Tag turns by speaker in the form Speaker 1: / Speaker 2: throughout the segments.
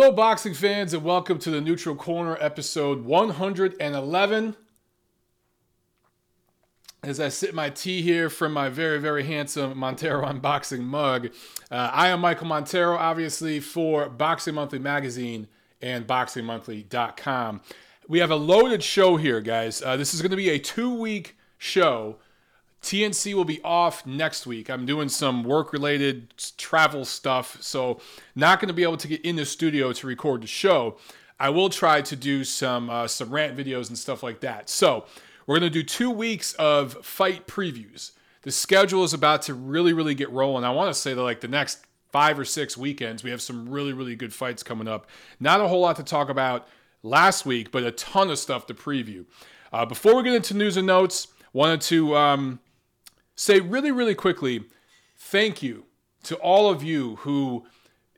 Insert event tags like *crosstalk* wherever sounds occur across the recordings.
Speaker 1: Hello, boxing fans, and welcome to the Neutral Corner episode 111. As I sip my tea here from my very, very handsome Montero On Boxing mug, uh, I am Michael Montero, obviously, for Boxing Monthly Magazine and BoxingMonthly.com. We have a loaded show here, guys. Uh, this is going to be a two week show TNC will be off next week. I'm doing some work related travel stuff, so not going to be able to get in the studio to record the show. I will try to do some uh, some rant videos and stuff like that. So we're going to do two weeks of fight previews. The schedule is about to really, really get rolling. I want to say that like the next five or six weekends, we have some really, really good fights coming up. Not a whole lot to talk about last week, but a ton of stuff to preview. Uh, before we get into news and notes, wanted to um, say really, really quickly thank you to all of you who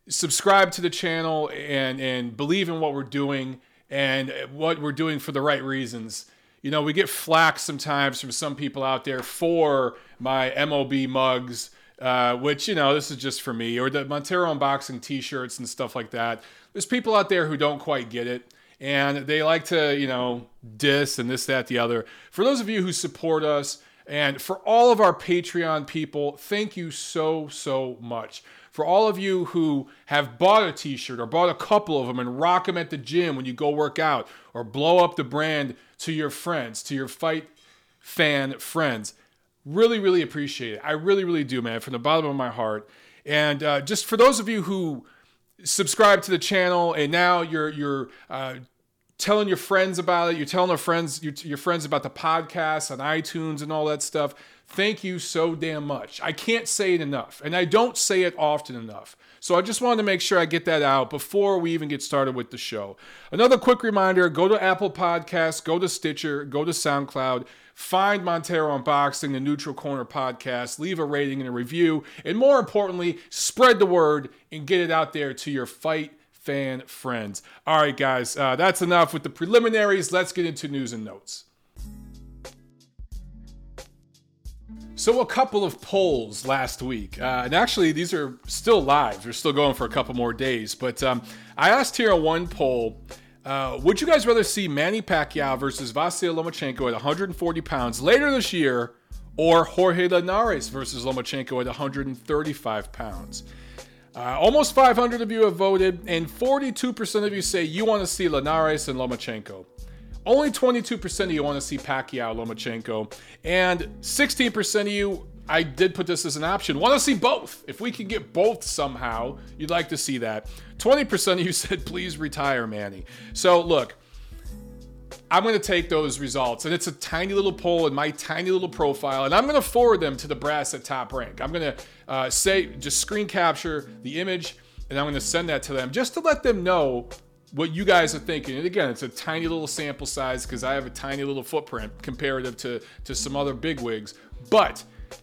Speaker 1: subscribe to the channel and, and believe in what we're doing and what we're doing for the right reasons. You know, we get flack sometimes from some people out there for my MOB mugs, uh, which, you know, this is just for me, or the Montero On Boxing t shirts and stuff like that. There's people out there who don't quite get it and they like to, you know, diss and this, that, the other. For those of you who support us, and for all of our Patreon people, thank you so, so much. For all of you who have bought a t shirt or bought a couple of them and rock them at the gym when you go work out or blow up the brand to your friends, to your fight fan friends, really, really appreciate it. I really, really do, man, from the bottom of my heart. And uh, just for those of you who subscribe to the channel and now you're you're uh, telling your friends about it. You're telling our friends, your, your friends about the podcast on iTunes and all that stuff. Thank you so damn much. I can't say it enough, and I don't say it often enough. So I just wanted to make sure I get that out before we even get started with the show. Another quick reminder go to Apple Podcasts, go to Stitcher, go to SoundCloud, find Montero On Boxing, the Neutral Corner podcast, leave a rating and a review, and more importantly, spread the word and get it out there to your fight fan friends. All right, guys, uh, that's enough with the preliminaries. Let's get into news and notes. So, a couple of polls last week, uh, and actually, these are still live. They're still going for a couple more days. But um, I asked here on one poll uh, Would you guys rather see Manny Pacquiao versus Vasyl Lomachenko at 140 pounds later this year, or Jorge Linares versus Lomachenko at 135 pounds? Uh, almost 500 of you have voted, and 42% of you say you want to see Linares and Lomachenko. Only 22% of you want to see Pacquiao Lomachenko, and 16% of you, I did put this as an option, want to see both. If we can get both somehow, you'd like to see that. 20% of you *laughs* said please retire Manny. So look, I'm going to take those results, and it's a tiny little poll in my tiny little profile, and I'm going to forward them to the brass at Top Rank. I'm going to uh, say, just screen capture the image, and I'm going to send that to them just to let them know what you guys are thinking. And again, it's a tiny little sample size because I have a tiny little footprint comparative to, to some other big wigs. But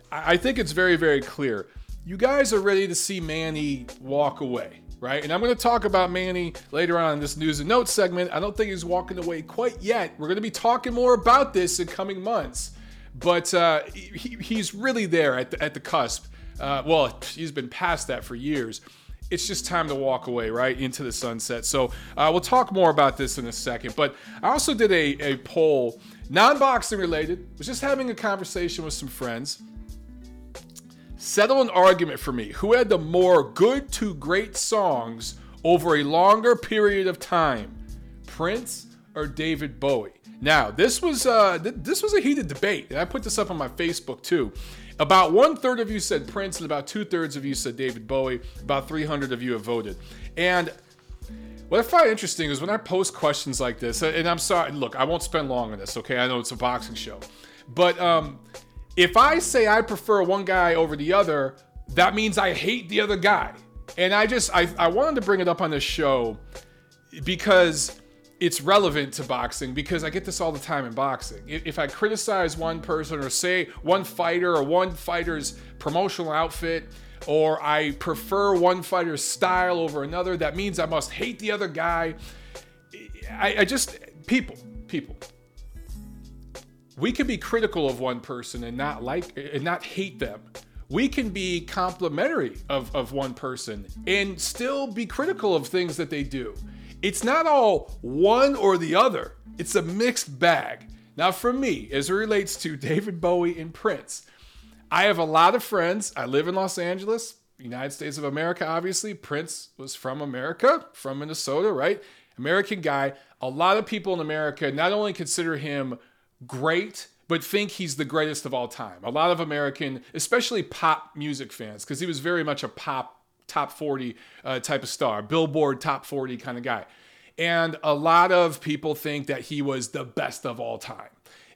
Speaker 1: I think it's very, very clear. You guys are ready to see Manny walk away right? And I'm going to talk about Manny later on in this news and notes segment. I don't think he's walking away quite yet. We're going to be talking more about this in coming months, but uh, he, he's really there at the, at the cusp. Uh, well, he's been past that for years. It's just time to walk away, right, into the sunset. So uh, we'll talk more about this in a second. But I also did a, a poll, non boxing related, was just having a conversation with some friends settle an argument for me. Who had the more good to great songs over a longer period of time, Prince or David Bowie? Now, this was uh, th- this was a heated debate, and I put this up on my Facebook too. About one third of you said Prince, and about two thirds of you said David Bowie. About 300 of you have voted. And what I find interesting is when I post questions like this, and I'm sorry, look, I won't spend long on this, okay? I know it's a boxing show. But um, if I say I prefer one guy over the other, that means I hate the other guy. And I just I, I wanted to bring it up on this show because it's relevant to boxing because I get this all the time in boxing. If I criticize one person or say one fighter or one fighter's promotional outfit, or I prefer one fighter's style over another, that means I must hate the other guy. I, I just, people, people, we can be critical of one person and not like and not hate them. we can be complimentary of, of one person and still be critical of things that they do. It's not all one or the other, it's a mixed bag. Now, for me, as it relates to *laughs* David Bowie and Prince, I have a lot of friends. I live in Los Angeles, United States of America, obviously. Prince was from America, from Minnesota, right? American guy. A lot of people in America not only consider him great, but think he's the greatest of all time. A lot of American, especially pop music fans, because he was very much a pop top 40 uh, type of star, Billboard top 40 kind of guy. And a lot of people think that he was the best of all time.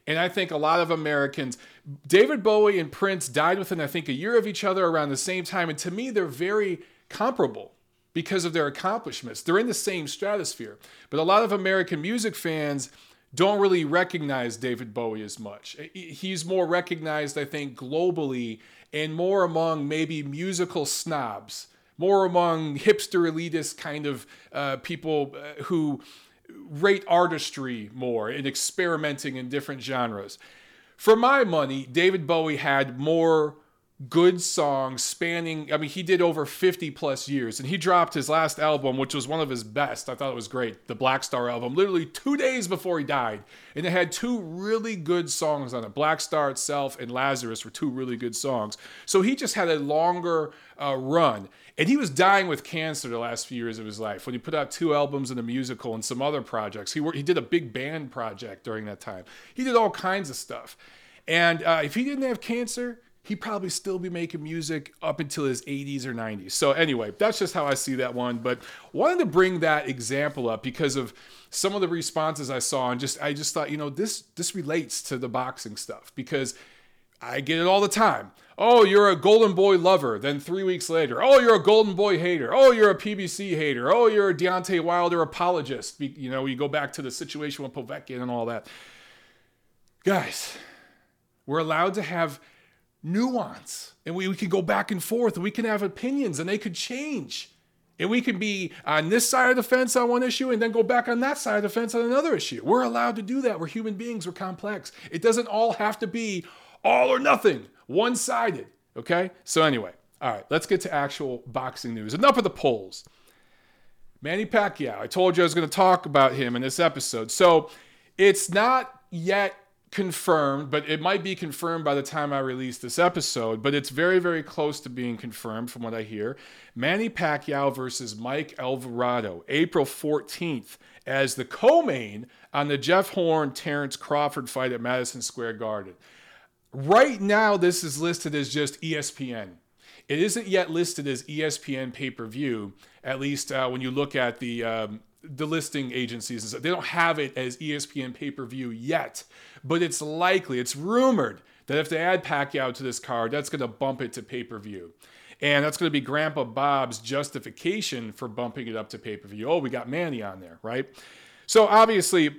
Speaker 1: And I think a lot of Americans, David Bowie and Prince died within, I think, a year of each other around the same time. And to me, they're very comparable because of their accomplishments. They're in the same stratosphere. But a lot of American music fans don't really recognize David Bowie as much. He's more recognized, I think, globally and more among maybe musical snobs, more among hipster elitist kind of uh, people uh, who rate artistry more and experimenting in different genres. For my money, David Bowie had more good songs spanning i mean he did over 50 plus years and he dropped his last album which was one of his best. I thought it was great the black star album literally two days before he died. And it had two really good songs on it. Black star itself and lazarus were two really good songs. So he just had a longer uh, run. And he was dying with cancer the last few years of his life when he put out two albums and a musical and some other projects. He, worked, he did a big band project during that time. He did all kinds of stuff. And uh, if he didn't have cancer he'd probably still be making music up until his 80s or 90s. So anyway, that's just how I see that one. But wanted to bring that example up because of some of the responses I saw, and just I just thought, you know, this this relates to the boxing stuff because I get it all the time. Oh, you're a Golden Boy lover. Then three weeks later, oh, you're a Golden Boy hater. Oh, you're a PBC hater. Oh, you're a Deontay Wilder apologist. You know, you go back to the situation with Povetkin and all that. Guys, we're allowed to have nuance and we, we can go back and forth and we can have opinions and they could change. And we can be on this side of the fence on one issue and then go back on that side of the fence on another issue. We're allowed to do that. We're human beings. We're complex. It doesn't all have to be all or nothing one-sided okay? So anyway all right let's get to actual boxing news. Enough of the polls. Manny pacquiao i told you i was going to talk about him in this episode. So it's not yet confirmed, but it might be confirmed by the time I release this episode, but it's very, very close to being confirmed from what I hear. Manny Pacquiao versus Mike Alvarado, April 14th, as the co main on the Jeff Horn Terrence Crawford fight at Madison Square Garden. Right now, this is listed as just ESPN. It isn't yet listed as ESPN pay per view, at least uh, when you look at the. Um, the listing agencies they don't have it as ESPN pay per view yet but it's likely, it's rumored that if they add Pacquiao to this card, that's going to bump it to pay per view. And that's going to be Grandpa Bob's justification for bumping it up to pay per view. Oh, we got Manny on there, right? So obviously,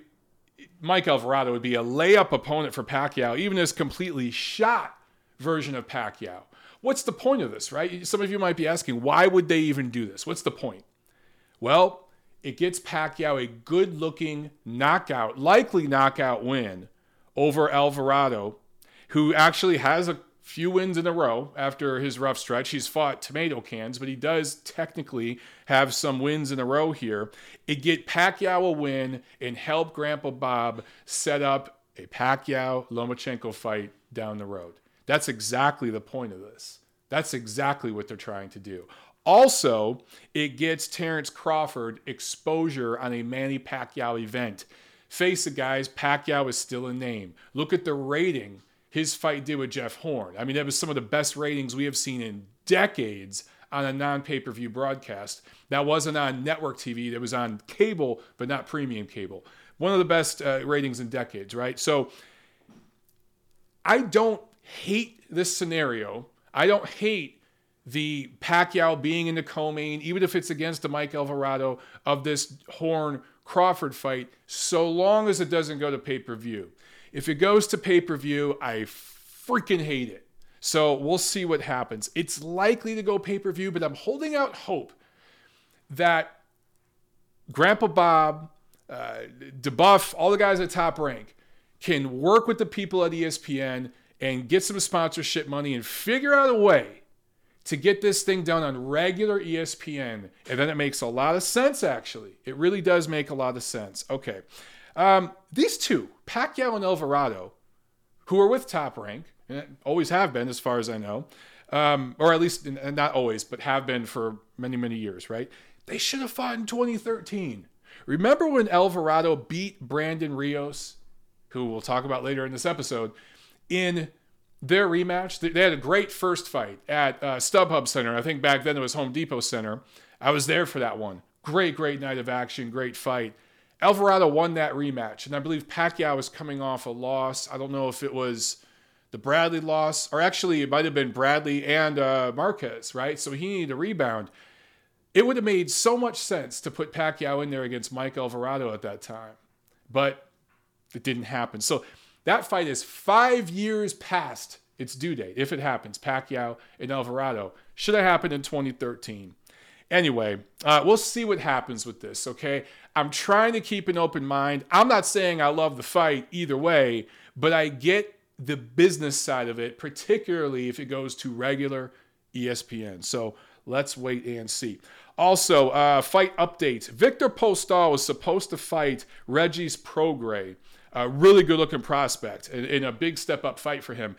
Speaker 1: Mike Alvarado would be a layup opponent for Pacquiao, even this completely shot version of Pacquiao. What's the point of this, right? Some of you might be asking, why would they even do this? What's the point? Well, it gets Pacquiao a good looking knockout, likely knockout win over Alvarado, who actually has a few wins in a row after his rough stretch. He's fought tomato cans, but he does technically have some wins in a row here. It get Pacquiao a win and help Grandpa Bob set up a Pacquiao Lomachenko fight down the road. That's exactly the point of this. That's exactly what they're trying to do. Also, it gets Terrence Crawford exposure on a Manny Pacquiao event. Face it, guys, Pacquiao is still a name. Look at the rating his fight did with Jeff Horn. I mean, that was some of the best ratings we have seen in decades on a non pay per view broadcast. That wasn't on network TV, that was on cable, but not premium cable. One of the best uh, ratings in decades, right? So I don't hate this scenario. I don't hate the Pacquiao being in the co-main, even if it's against the Mike Alvarado of this Horn Crawford fight, so long as it doesn't go to pay per view. If it goes to pay per view, I freaking hate it. So we'll see what happens. It's likely to go pay per view, but I'm holding out hope that Grandpa Bob, uh, duBoef, all the guys at Top Rank can work with the people at ESPN and get some sponsorship money and figure out a way to get this thing done on regular ESPN. And then it makes a lot of sense, actually. It really does make a lot of sense. Okay. Um, these two, Pacquiao and Alvarado, who are with Top Rank, and always have been, as far as I know, um, or at least not always, but have been for many, many years, right? They should have fought in 2013. Remember when Alvarado beat Brandon Rios, who we'll talk about later in this episode, in their rematch? They had a great first fight at uh, StubHub Center. I think back then it was Home Depot Center. I was there for that one. Great, great night of action, great fight. Alvarado won that rematch, and I believe Pacquiao was coming off a loss. I don't know if it was the Bradley loss, or actually it might have been Bradley and uh, Marquez, right? So he needed a rebound. It would have made so much sense to put Pacquiao in there against Mike Alvarado at that time, but it didn't happen. So that fight is five years past its due date, if it happens. Pacquiao and Alvarado should have happened in 2013. Anyway, uh, we'll see what happens with this, okay? I'm trying to keep an open mind. I'm not saying I love the fight either way, but I get the business side of it, particularly if it goes to regular ESPN. So let's wait and see. Also, uh, fight updates. Victor Postol was supposed to fight Regis Prograis, a really good looking prospect, in a big step up fight for him.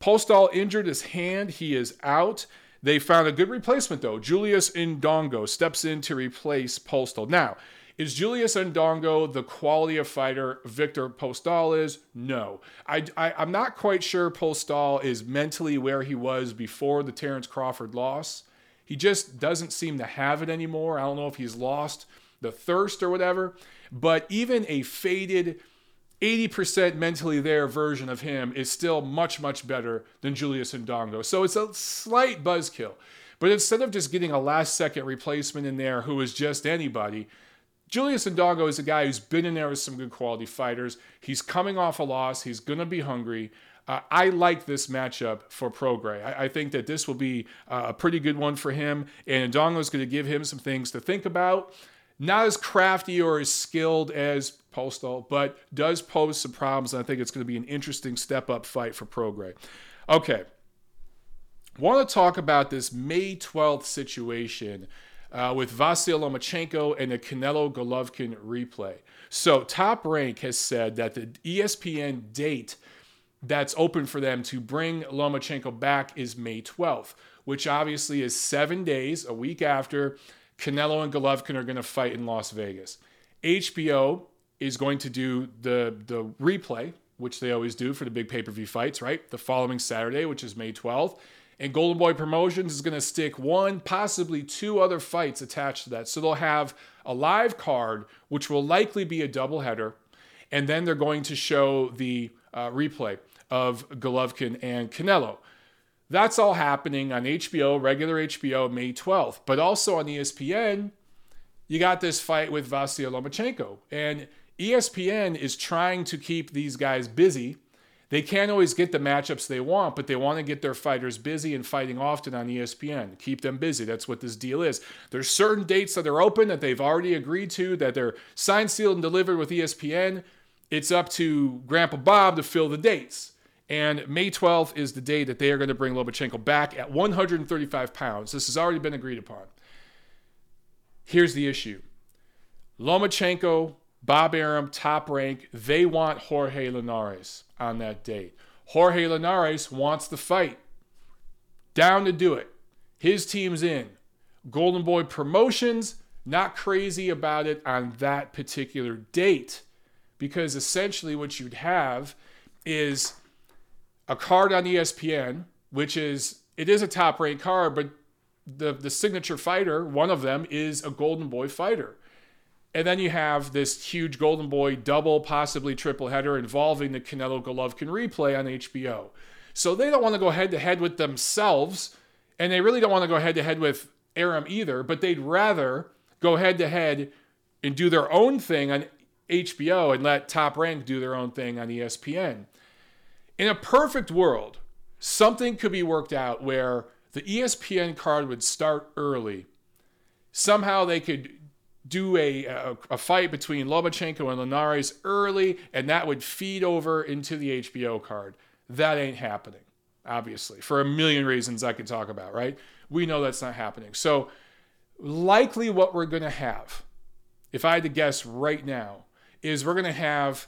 Speaker 1: Postol injured his hand. He is out. They found a good replacement, though. Julius Indongo steps in to replace Postol. Now, is Julius Indongo the quality of fighter Victor Postol is? No. I, am not quite sure Postol is mentally where he was before the Terrence Crawford loss. He just doesn't seem to have it anymore. I don't know if he's lost the thirst or whatever, but even a faded 80% mentally there version of him is still much, much better than Julius Indongo. So it's a slight buzzkill. But instead of just getting a last second replacement in there who is just anybody, Julius Indongo is a guy who's been in there with some good quality fighters. He's coming off a loss. He's going to be hungry. Uh, I like this matchup for Prograis. I, I think that this will be uh, a pretty good one for him. And Indongo is going to give him some things to think about. Not as crafty or as skilled as Postol, but does pose some problems. I think it's going to be an interesting step up fight for Prograis. Okay. Want to talk about this May 12th situation uh, with Vasyl Lomachenko and the Canelo Golovkin replay. So, Top Rank has said that the ESPN date that's open for them to bring Lomachenko back is May 12th, which obviously is seven days, a week after Canelo and Golovkin are going to fight in Las Vegas. HBO is going to do the the replay, which they always do for the big pay per view fights, right? The following Saturday, which is May 12th. And Golden Boy Promotions is going to stick one, possibly two other fights attached to that. So they'll have a live card, which will likely be a doubleheader. And then they're going to show the uh, replay of Golovkin and Canelo. That's all happening on HBO, regular HBO, May 12th. But also on ESPN, you got this fight with Vasyl Lomachenko. And ESPN is trying to keep these guys busy. They can't always get the matchups they want, but they want to get their fighters busy and fighting often on ESPN. Keep them busy. That's what this deal is. There's certain dates that are open that they've already agreed to, that they're signed, sealed, and delivered with ESPN. It's up to Grandpa Bob to fill the dates. And May 12th is the day that they are going to bring Lomachenko back at 135 pounds. This has already been agreed upon. Here's the issue Lomachenko, Bob Arum, top rank, they want Jorge Linares on that date. Jorge Linares wants the fight. Down to do it. His team's in. Golden Boy Promotions, not crazy about it on that particular date. Because essentially, what you'd have is a card on ESPN, which is it is a top ranked card, but the the signature fighter, one of them is a Golden Boy fighter. And then you have this huge Golden Boy double, possibly triple header involving the Canelo Golovkin replay on HBO. So they don't want to go head to head with themselves, and they really don't want to go head to head with Arum either, but they'd rather go head to head and do their own thing on HBO and let Top Rank do their own thing on ESPN. In a perfect world, something could be worked out where the ESPN card would start early. Somehow they could do a, a, a, fight between Lomachenko and Linares early, and that would feed over into the HBO card. that ain't happening, obviously, for a million reasons I could talk about, right? We know that's not happening. So, likely what we're going to have, if I had to guess right now, is we're going to have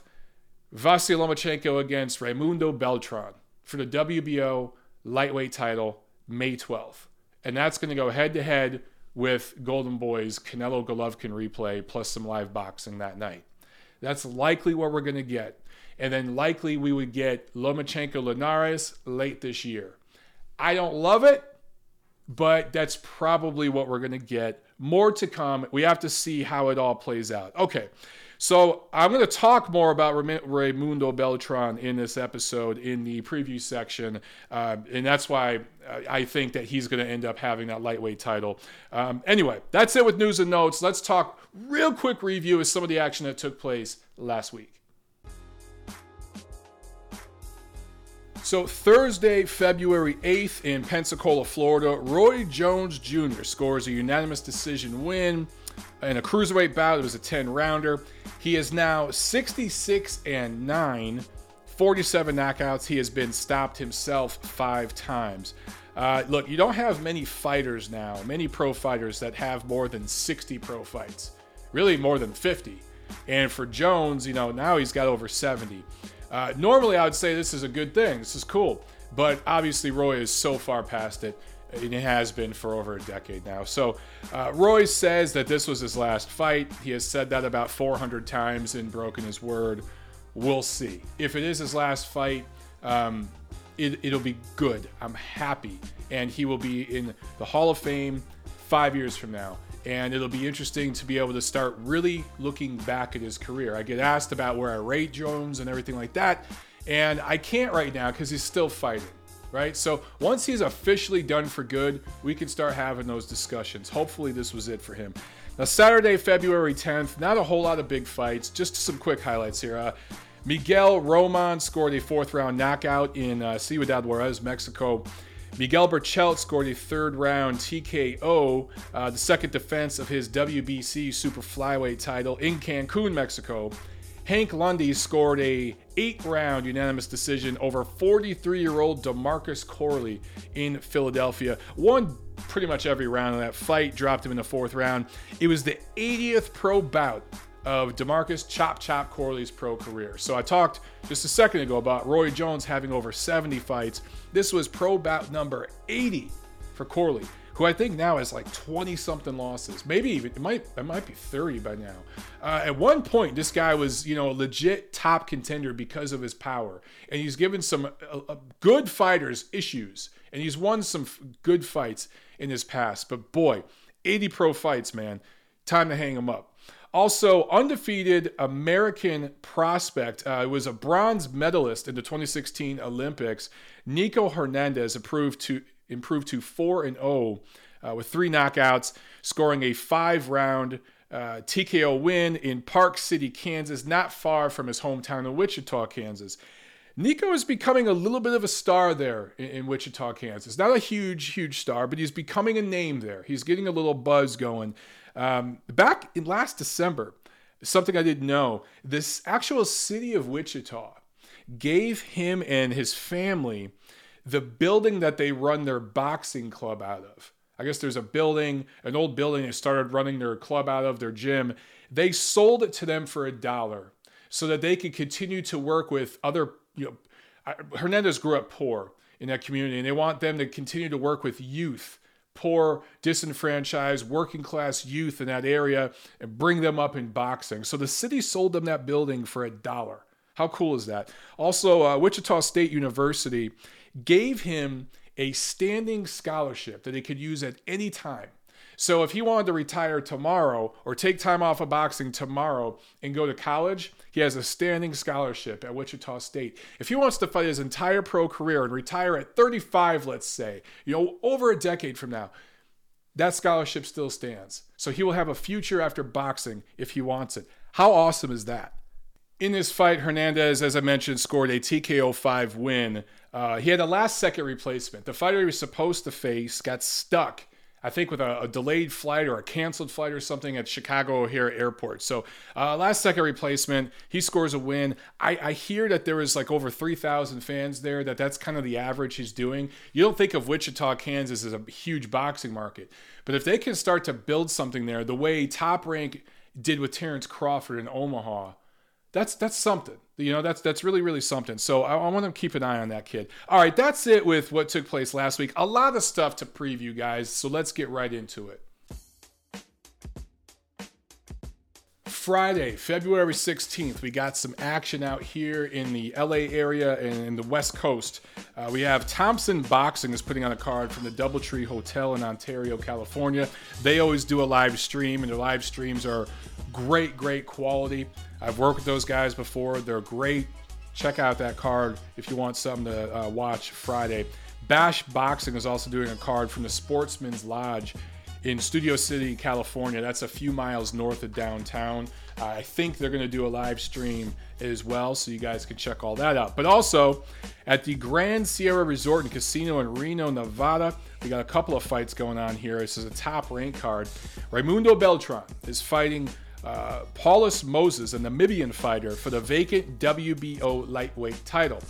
Speaker 1: Vasily Lomachenko against Raymundo Beltran for the WBO lightweight title May 12th. And that's going to go head to head with Golden Boy's Canelo Golovkin replay plus some live boxing that night. That's likely what we're going to get. And then likely we would get Lomachenko Linares late this year. I don't love it, but that's probably what we're going to get. More to come. We have to see how it all plays out. Okay. So I'm going to talk more about Raymundo Beltran in this episode in the preview section, uh, and that's why I think that he's going to end up having that lightweight title. Um, anyway, that's it with news and notes. Let's talk real quick review of some of the action that took place last week. So, Thursday, February 8th in Pensacola, Florida, Roy Jones Jr. scores a unanimous decision win in a cruiserweight bout. It was a 10 rounder. He is now 66 and 9, 47 knockouts. He has been stopped himself five times. Uh, look, you don't have many fighters now, many pro fighters that have more than 60 pro fights, really more than 50. And for Jones, you know, now he's got over 70. Uh, normally, I would say this is a good thing. This is cool. But obviously, Roy is so far past it and it has been for over a decade now. So, uh, Roy says that this was his last fight. He has said that about 400 times and broken his word. We'll see. If it is his last fight, um, it, will be good. I'm happy. And he will be in the Hall of Fame five years from now. And it'll be interesting to be able to start really looking back at his career. I get asked about where I rate Jones and everything like that. And I can't right now because he's still fighting right? So once he's officially done for good, we can start having those discussions. Hopefully, this was it for him. Now, Saturday, February 10th, not a whole lot of big fights, just some quick highlights here. Uh, Miguel Roman scored a fourth round knockout in uh, Ciudad Juarez, Mexico. Miguel Berchelt scored a third round TKO, uh, the second defense of his WBC super flyweight title in Cancun, Mexico. Hank Lundy scored a eight round unanimous decision over 43 year old Demarcus Corley in Philadelphia. Won pretty much every round of that fight, dropped him in the fourth round. It was the 80th pro bout of Demarcus Chop Chop Corley's pro career. So I talked just a second ago about Roy Jones having over 70 fights. This was pro bout number 80 for Corley who I think now has like 20 something losses. Maybe even it might it might be 30 by now. Uh, at one point, this guy was you know a legit top contender because of his power, and he's given some uh, uh, good fighters issues, and he's won some f- good fights in his past. But boy, 80 pro fights, man, time to hang him up. Also, undefeated American prospect uh, was a bronze medalist in the 2016 Olympics. Nico Hernandez approved to improved to 4 and 0 uh, with three knockouts, scoring a five round uh, TKO win in Park City, Kansas, not far from his hometown of Wichita, Kansas. Nico is becoming a little bit of a star there in, in, Wichita, Kansas. Not a huge, huge star, but he's becoming a name there. He's getting a little buzz going. Um, back in last December, something I didn't know, this actual city of Wichita gave him and his family the building that they run their boxing club out of. I guess there's a building, an old building they started running their club out of, their gym. They sold it to them for a dollar so that they could continue to work with other, you know, Hernandez grew up poor in that community and they want them to continue to work with youth poor, disenfranchised, working class youth in that area and bring them up in boxing. So the city sold them that building for a dollar. How cool is that? Also, uh, Wichita State University gave him a standing scholarship that he could use at any time. So if he wanted to retire tomorrow or take time off of boxing tomorrow and go to college, he has a standing scholarship at Wichita State. If he wants to fight his entire pro career and retire at 35, let's say, you know, over a decade from now, that scholarship still stands. So he will have a future after boxing if he wants it. How awesome is that? In this fight, Hernandez, as I mentioned, scored a TKO 5 win uh, he had a last second replacement. The fighter he was supposed to face got stuck I think with a, a, delayed flight or a canceled flight or something at Chicago O'Hare Airport. So uh, last second replacement, he scores a win. I, I hear that there was like over 3,000 fans there. That that's kind of the average he's doing. You don't think of Wichita, Kansas as a huge boxing market, but if they can start to build something there, the way Top Rank did with Terrence Crawford in Omaha, that's that's something. You know, that's that's really really something. So I, I, want to keep an eye on that kid. All right, that's it with what took place last week. A lot of stuff to preview, guys. So let's get right into it. Friday, February 16th, we got some action out here in the LA area and in the West Coast. Uh, we have Thompson Boxing is putting on a card from the Doubletree Hotel in Ontario, California. They always do a live stream, and their live streams are great, great quality. I've worked with those guys before. They're great. Check out that card if you want something to uh, watch Friday. Bash Boxing is also doing a card from the Sportsman's Lodge in Studio City, California. That's a few miles north of downtown. I think they're going to do a live stream as well, so you guys can check all that out. But also at the Grand Sierra Resort and Casino in Reno, Nevada, we got a couple of fights going on here. This is a top rank card. Raymundo Beltran is fighting uh, Paulus Moses, a Namibian fighter, for the vacant WBO lightweight title.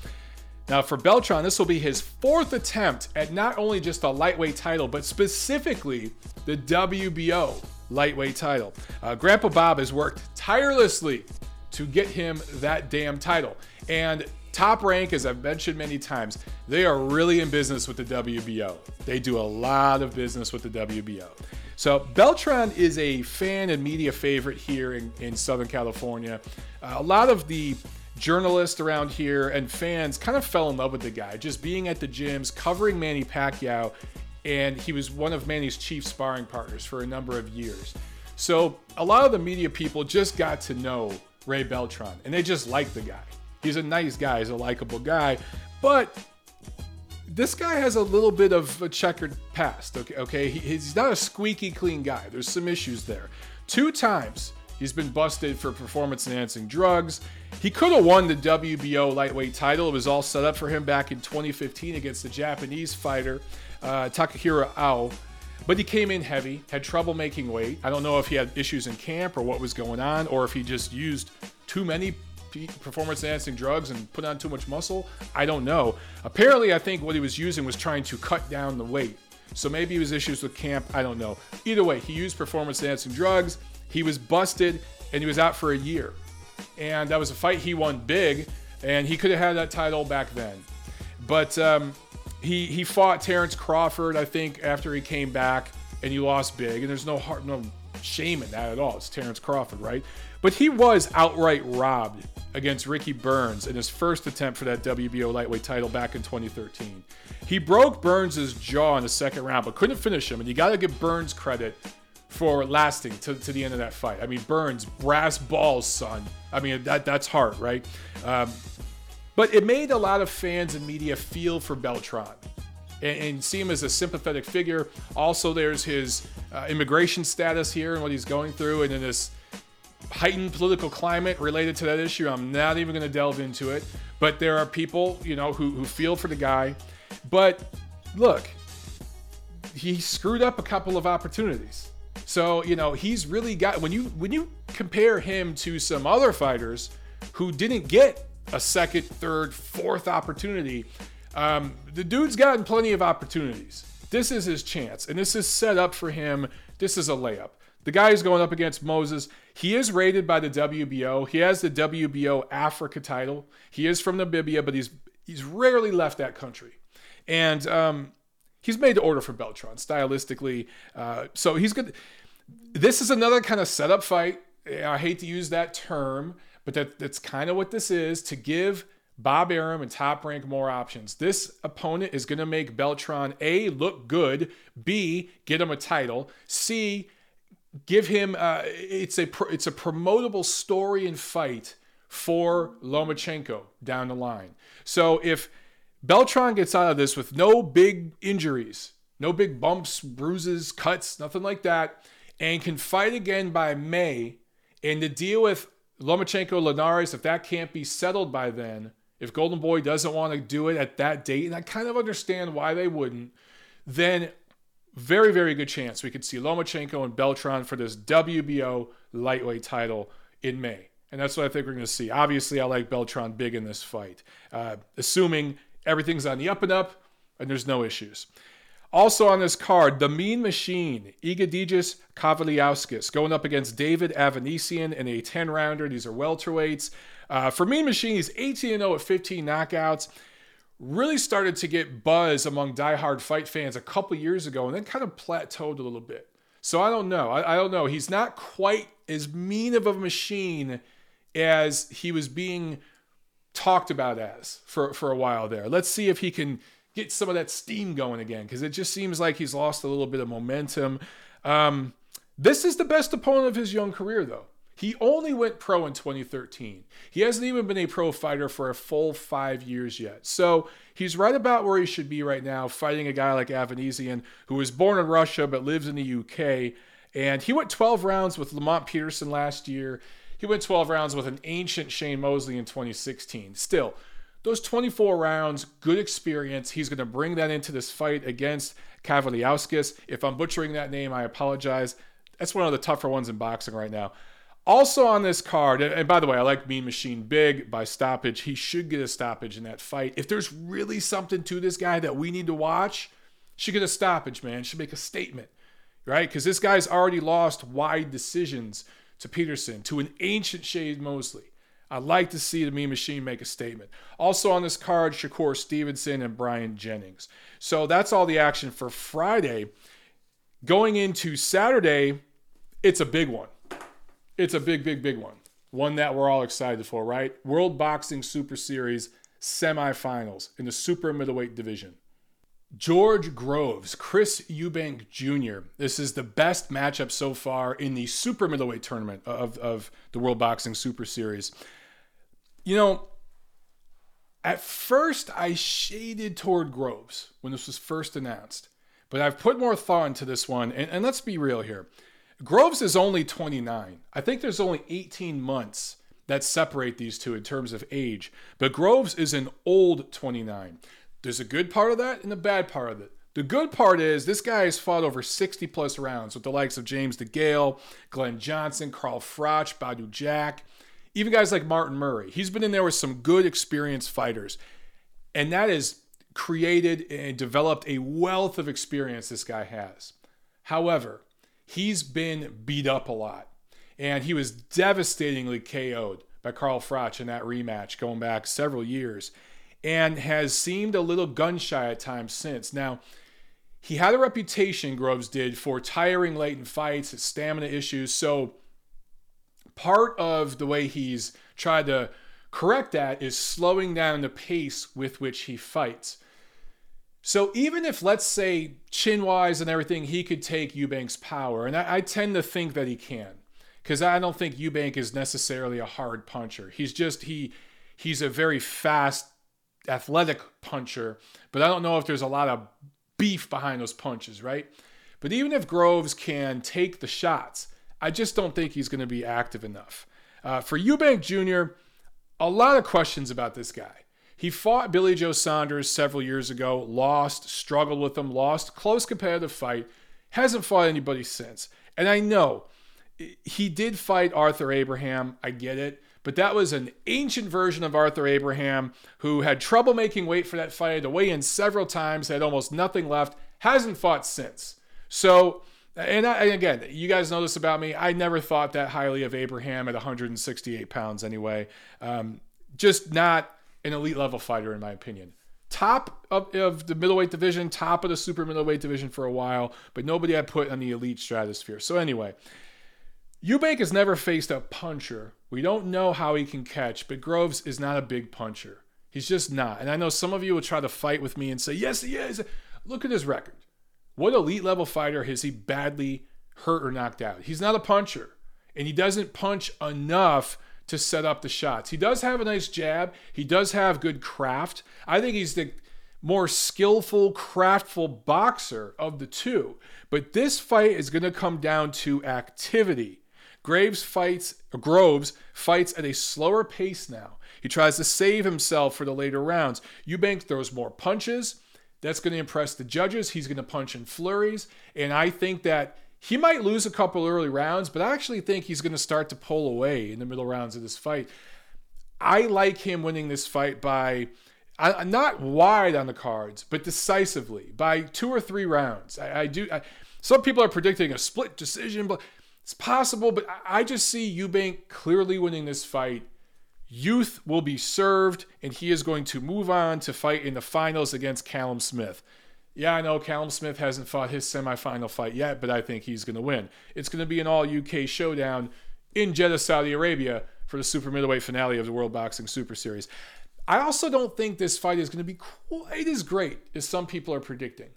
Speaker 1: Now, for Beltran, this will be his fourth attempt at not only just a lightweight title, but specifically the WBO lightweight title. Uh, Grandpa Bob has worked tirelessly to get him that damn title. And Top Rank, as I've mentioned many times, they are really in business with the WBO. They do a lot of business with the WBO. So Beltran is a fan and media favorite here in, in Southern California. Uh, a lot of the journalists around here and fans kind of fell in love with the guy, just being at the gyms, covering Manny Pacquiao, and he was one of Manny's chief sparring partners for a number of years. So a lot of the media people just got to know Ray Beltran, and they just like the guy. He's a nice guy, he's a likable guy, but this guy has a little bit of a checkered past. Okay, okay, he, he's not a squeaky clean guy. There's some issues there. Two times he's been busted for performance enhancing drugs. He could have won the WBO lightweight title. It was all set up for him back in 2015 against the Japanese fighter uh, Takahiro Ao. But he came in heavy, had trouble making weight. I don't know if he had issues in camp or what was going on, or if he just used too many performance enhancing drugs and put on too much muscle? I don't know. Apparently, I think what he was using was trying to cut down the weight. So maybe it was issues with camp. I don't know. Either way, he used performance enhancing drugs. He was busted and he was out for a year. And that was a fight he won big, and he could have had that title back then. But um, he he fought Terrence Crawford, I think, after he came back, and he lost big. And there's no heart, no shame in that at all. It's Terrence Crawford, right? But he was outright robbed against Ricky Burns in his first attempt for that WBO lightweight title back in 2013. He broke Burns' jaw in the second round, but couldn't finish him. And you got to give Burns credit for lasting to, to the end of that fight. I mean, Burns, brass balls, son. I mean, that that's hard, right? Um, but it made a lot of fans and media feel for Beltran and, and see him as a sympathetic figure. Also, there's his uh, immigration status here and what he's going through, and in this heightened political climate related to that issue. I'm not even going to delve into it. But there are people, you know, who, who feel for the guy. But look, he screwed up a couple of opportunities. So, you know, he's really got when you when you compare him to some other fighters who didn't get a second, third, fourth opportunity, um, the dude's gotten plenty of opportunities. This is his chance, and this is set up for him. This is a layup. The guy is going up against Moses, he is rated by the WBO. He has the WBO Africa title. He is from Namibia, but he's he's rarely left that country, and um, he's made to order for Beltran stylistically. Uh, so he's good. This is another kind of setup fight. I hate to use that term, but that, that's kind of what this is to give Bob Arum and Top Rank more options. This opponent is going to make Beltran A look good, B get him a title, C give him uh, it's a it's a promotable story and fight for Lomachenko down the line. So if Beltran gets out of this with no big injuries, no big bumps, bruises, cuts, nothing like that, and can fight again by May, and to deal with Lomachenko Linares, if that can't be settled by then, if Golden Boy doesn't want to do it at that date, and I kind of understand why they wouldn't, then very, very good chance we could see Lomachenko and Beltran for this WBO lightweight title in May. And that's what I think we're going to see. Obviously, I like Beltran big in this fight, uh, assuming everything's on the up and up and there's no issues. Also on this card, the Mean Machine, Egidijus Kavaliauskas, going up against David Avanesyan in a 10 rounder. These are welterweights. Uh, for Mean Machine, he's 18 0 at 15 knockouts. Really started to get buzz among diehard fight fans a couple years ago and then kind of plateaued a little bit. So I don't know. I, I don't know. He's not quite as mean of a machine as he was being talked about as for, for a while there. Let's see if he can get some of that steam going again because it just seems like he's lost a little bit of momentum. Um, this is the best opponent of his young career, though. He only went pro in 2013. He hasn't even been a pro fighter for a full five years yet. So he's right about where he should be right now, fighting a guy like Avanesyan, who was born in Russia but lives in the UK. And he went 12 rounds with Lamont Peterson last year. He went 12 rounds with an ancient Shane Mosley in 2016. Still, those 24 rounds, good experience. He's going to bring that into this fight against Kavaliauskas. If I'm butchering that name, I apologize. That's one of the tougher ones in boxing right now. Also on this card, and by the way, I like Mean Machine Big by stoppage. He should get a stoppage in that fight. If there's really something to this guy that we need to watch, should get a stoppage, man. Should make a statement, right? Because this guy's already lost wide decisions to Peterson, to an ancient Shane Mosley. I'd like to see the Mean Machine make a statement. Also on this card, Shakur Stevenson and Brian Jennings. So that's all the action for Friday. Going into Saturday, it's a big one. It's a big, big, big one. One that we're all excited for, right? World Boxing Super Series semifinals in the super middleweight division. George Groves, Chris Eubank Jr. This is the best matchup so far in the super middleweight tournament of, of the World Boxing Super Series. You know, at first I shaded toward Groves when this was first announced, but I've put more thought into this one. And, and let's be real here Groves is only 29. I think there's only 18 months that separate these two in terms of age, but Groves is an old 29. There's a good part of that and a bad part of it. The good part is this guy has fought over 60 plus rounds with the likes of James DeGale, Glenn Johnson, Carl Froch, Badou Jack even guys like Martin Murray. He's been in there with some good, experienced fighters. And that has created and developed a wealth of experience this guy has. However, he's been beat up a lot. And he was devastatingly KO'd by Carl Froch in that rematch going back several years and has seemed a little gun shy at times since. Now, he had a reputation, Groves did, for tiring late in fights, stamina issues. So part of the way he's tried to correct that is slowing down the pace with which he fights. So even if, let's say, chin wise and everything, he could take Eubank's power, and I, I tend to think that he can, because I don't think Eubank is necessarily a hard puncher. He's just he he's a very fast, athletic puncher, but I don't know if there's a lot of beef behind those punches, right? But even if Groves can take the shots, I just don't think he's going to be active enough. Uh, for Eubank Jr., a lot of questions about this guy. He fought Billy Joe Saunders several years ago, lost, struggled with him, lost, close competitive fight, hasn't fought anybody since. And I know he did fight Arthur Abraham, I get it, but that was an ancient version of Arthur Abraham who had trouble making weight for that fight, had to weigh in several times, had almost nothing left, hasn't fought since. So and, I, and again, you guys know this about me. I never thought that highly of Abraham at 168 pounds, anyway. Um, just not an elite level fighter, in my opinion. Top of, of, the middleweight division, top of the super middleweight division for a while, but nobody I put on the elite stratosphere. So, anyway, Eubank has never faced a puncher. We don't know how he can catch, but Groves is not a big puncher. He's just not. And I know some of you will try to fight with me and say, yes, he is. Look at his record. What elite level fighter has he badly hurt or knocked out? He's not a puncher, and he doesn't punch enough to set up the shots. He does have a nice jab, he does have good craft. I think he's the more skillful, craftful boxer of the two. But this fight is going to come down to activity. Graves fights, Groves fights at a slower pace now. He tries to save himself for the later rounds. Eubank throws more punches That's going to impress the judges. He's going to punch in flurries. And I think that he might lose a couple early rounds, but I actually think he's going to start to pull away in the middle rounds of this fight. I like him winning this fight by not wide on the cards, but decisively by two or three rounds. I, I do. I, some people are predicting a split decision, but it's possible. But I just see Eubank clearly winning this fight. Youth will be served, and he is going to move on to fight in the finals against Callum Smith. Yeah, I know Callum Smith hasn't fought his semifinal fight yet, but I think he's going to win. It's going to be an all UK showdown in Jeddah, Saudi Arabia for the super middleweight finale of the World Boxing Super Series. I also don't think this fight is going to be quite as great as some people are predicting.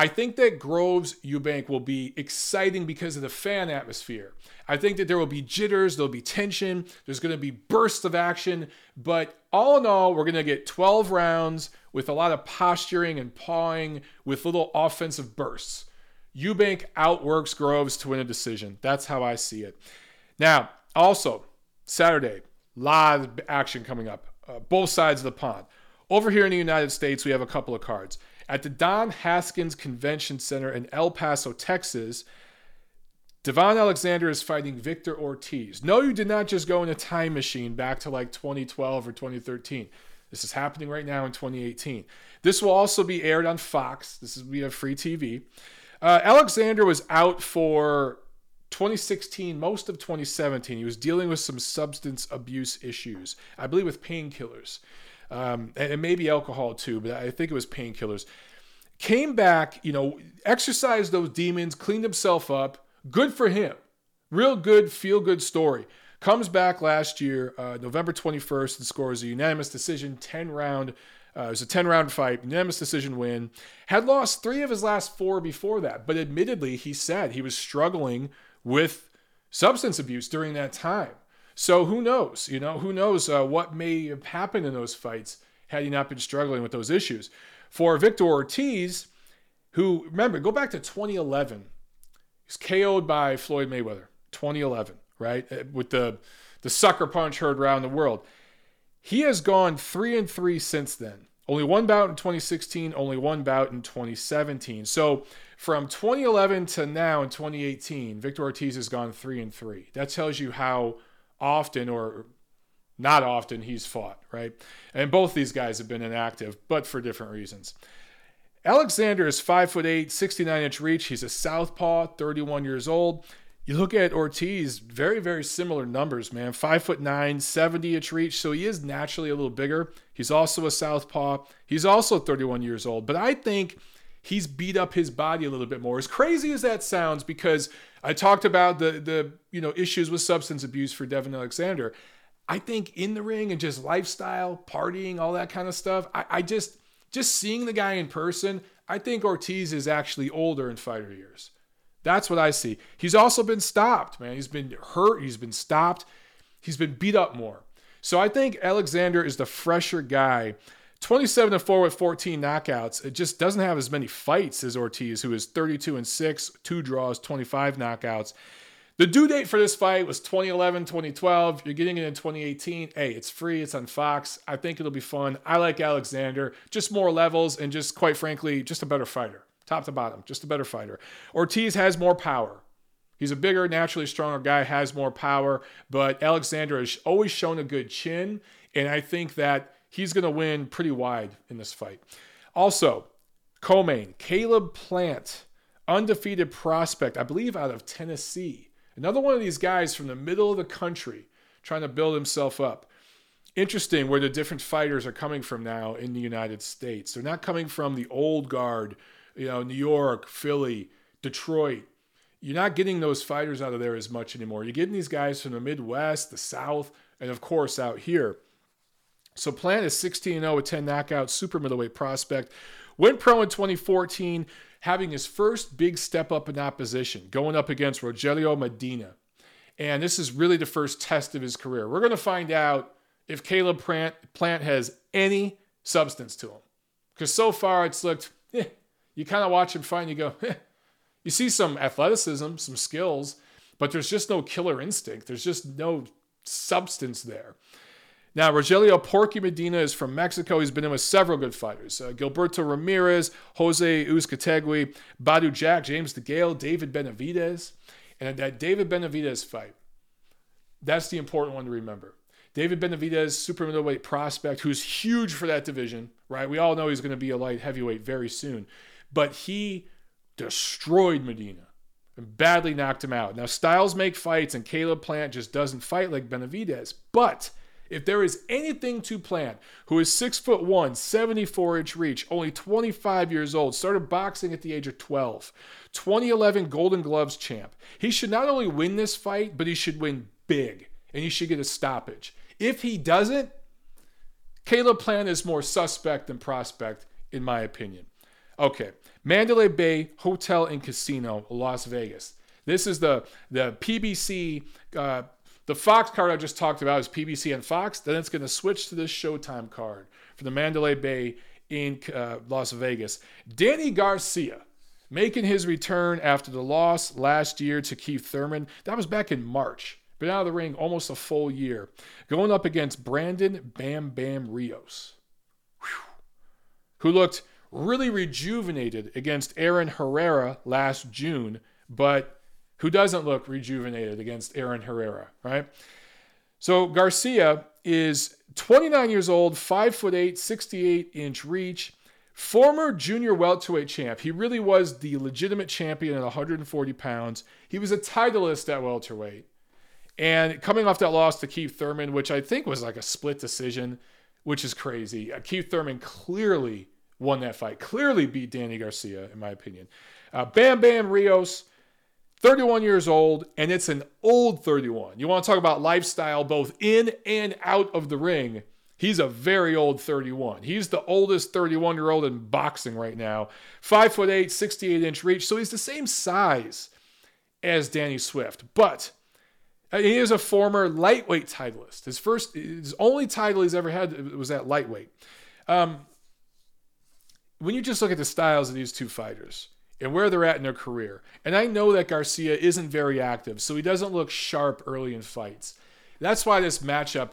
Speaker 1: I think that Groves Eubank will be exciting because of the fan atmosphere. I think that there will be jitters, there'll be tension, there's going to be bursts of action, but all in all, we're going to get 12 rounds with a lot of posturing and pawing with little offensive bursts. Eubank outworks Groves to win a decision. That's how I see it. Now, also, Saturday, lot of action coming up, uh, both sides of the pond. Over here in the United States, we have a couple of cards. At the Don Haskins Convention Center in El Paso, Texas, Devon Alexander is fighting Victor Ortiz. No, you did not just go in a time machine back to like 2012 or 2013. This is happening right now in 2018. This will also be aired on Fox. This is via free TV. Uh, Alexander was out for 2016, most of 2017. He was dealing with some substance abuse issues, I believe with painkillers um, and maybe alcohol too, but I think it was painkillers. Came back, you know, exercised those demons, cleaned himself up. Good for him. Real good, feel good story. Comes back last year, uh, November 21st, and scores a unanimous decision, 10 round. Uh, it was a 10 round fight, unanimous decision win. Had lost three of his last four before that, but admittedly, he said he was struggling with substance abuse during that time. So who knows? You know, who knows uh, what may have happened in those fights had he not been struggling with those issues. For Victor Ortiz, who remember, go back to 2011. He's KO'd by Floyd Mayweather. 2011, right? Uh, with the the sucker punch heard around the world. He has gone three and three since then. Only one bout in 2016, only one bout in 2017. So from 2011 to now in 2018, Victor Ortiz has gone three and three. That tells you how often or not often he's fought, right? And both these guys have been inactive, but for different reasons. Alexander is 5 foot 8, 69 inch reach. He's a southpaw, 31 years old. You look at Ortiz, very, very similar numbers, man. 5 foot 9, 70 inch reach. So he is naturally a little bigger. He's also a southpaw. He's also 31 years old. But I think he's beat up his body a little bit more. As crazy as that sounds, because I talked about the the you know issues with substance abuse for Devon Alexander. I think in the ring and just lifestyle, partying, all that kind of stuff. I, I just just seeing the guy in person, I think Ortiz is actually older in fighter years. That's what I see. He's also been stopped, man. He's been hurt. He's been stopped. He's been beat up more. So I think Alexander is the fresher guy 27 and 4 with 14 knockouts. It just doesn't have as many fights as Ortiz, who is 32 and 6, two draws, 25 knockouts. The due date for this fight was 2011, 2012. You're getting it in 2018. Hey, it's free. It's on Fox. I think it'll be fun. I like Alexander. Just more levels and just quite frankly, just a better fighter. Top to bottom, just a better fighter. Ortiz has more power. He's a bigger, naturally stronger guy, has more power, but Alexander has always shown a good chin. And I think that he's going to win pretty wide in this fight. Also, co-main, Caleb Plant, undefeated prospect, I believe out of Tennessee. Another one of these guys from the middle of the country trying to build himself up. Interesting where the different fighters are coming from now in the United States. They're not coming from the old guard, you know, New York, Philly, Detroit. You're not getting those fighters out of there as much anymore. You're getting these guys from the Midwest, the South, and of course out here. So Plant is 16 0 with 10 knockouts, super middleweight prospect. Went pro in 2014, having his first big step up in opposition, going up against Rogelio Medina. And this is really the first test of his career. We're going to find out if Caleb Plant, Plant has any substance to him. Because so far it's looked, eh, you kind of watch him fight and you go, eh. you see some athleticism, some skills, but there's just no killer instinct. There's just no substance there. Now, Rogelio Porky Medina is from Mexico. He's been in with several good fighters uh, Gilberto Ramirez, Jose Uzcategui, Badou Jack, James DeGale, David Benavidez. And that David Benavidez fight, that's the important one to remember. David Benavidez, super middleweight prospect, who's huge for that division, right? We all know he's going to be a light heavyweight very soon. But he destroyed Medina and badly knocked him out. Now, styles make fights, and Caleb Plant just doesn't fight like Benavidez. But if there is anything to Plant, who is six foot one, 74 inch reach, only 25 years old, started boxing at the age of 12, 2011 Golden Gloves champ, he should not only win this fight, but he should win big, and he should get a stoppage. If he doesn't, Caleb Plant is more suspect than prospect, in my opinion. Okay, Mandalay Bay Hotel and Casino, Las Vegas. This is the the PBC. Uh, the Fox card I just talked about is PBC and Fox. Then it's going to switch to this Showtime card for the Mandalay Bay in uh, Las Vegas. Danny Garcia making his return after the loss last year to Keith Thurman. That was back in March. Been out of the ring almost a full year. Going up against Brandon Bam Bam Rios, Whew. who looked really rejuvenated against Aaron Herrera last June, but who doesn't look rejuvenated against Aaron Herrera, right? So Garcia is 29 years old, 5 foot 8, 68 inch reach, former junior welterweight champ. He really was the legitimate champion at 140 pounds. He was a titleist at welterweight. And coming off that loss to Keith Thurman, which I think was like a split decision, which is crazy. Uh, Keith Thurman clearly won that fight. Clearly beat Danny Garcia, in my opinion. Uh, Bam Bam Rios, 31 years old, and it's an old 31. You want to talk about lifestyle both in and out of the ring. He's a very old 31. He's the oldest 31 year old in boxing right now. Five foot eight, 68 inch reach. So he's the same size as Danny Swift. But uh, he is a former lightweight titleist. His first, his only title he's ever had was at lightweight. Um, when you just look at the styles of these two fighters and where they're at in their career, and I know that Garcia isn't very active, so he doesn't look sharp early in fights. That's why this matchup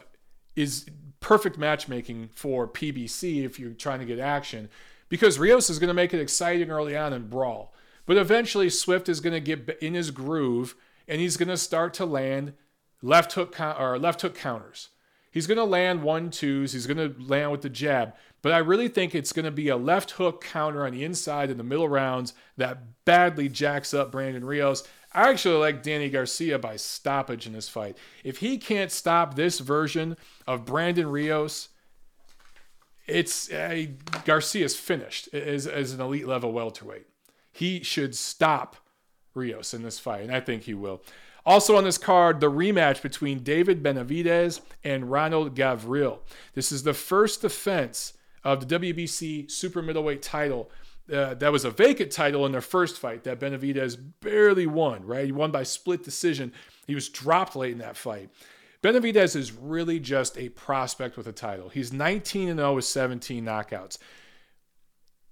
Speaker 1: is perfect matchmaking for PBC if you're trying to get action, because Rios is going to make it exciting early on and brawl. But eventually, Swift is going to get in his groove and he's going to start to land left hook or left hook counters. He's going to land one twos. He's going to land with the jab. But I really think it's going to be a left hook counter on the inside in the middle rounds that badly jacks up Brandon Rios. I actually like Danny Garcia by stoppage in this fight. If he can't stop this version of Brandon Rios, it's uh, Garcia's finished as, as an elite level welterweight. He should stop Rios in this fight, and I think he will. Also on this card, the rematch between David Benavidez and Ronald Gavril. This is the first defense of the WBC super middleweight title. Uh, that was a vacant title in their first fight that Benavidez barely won, right? He won by split decision. He was dropped late in that fight. Benavidez is really just a prospect with a title. He's 19 and 0 with 17 knockouts.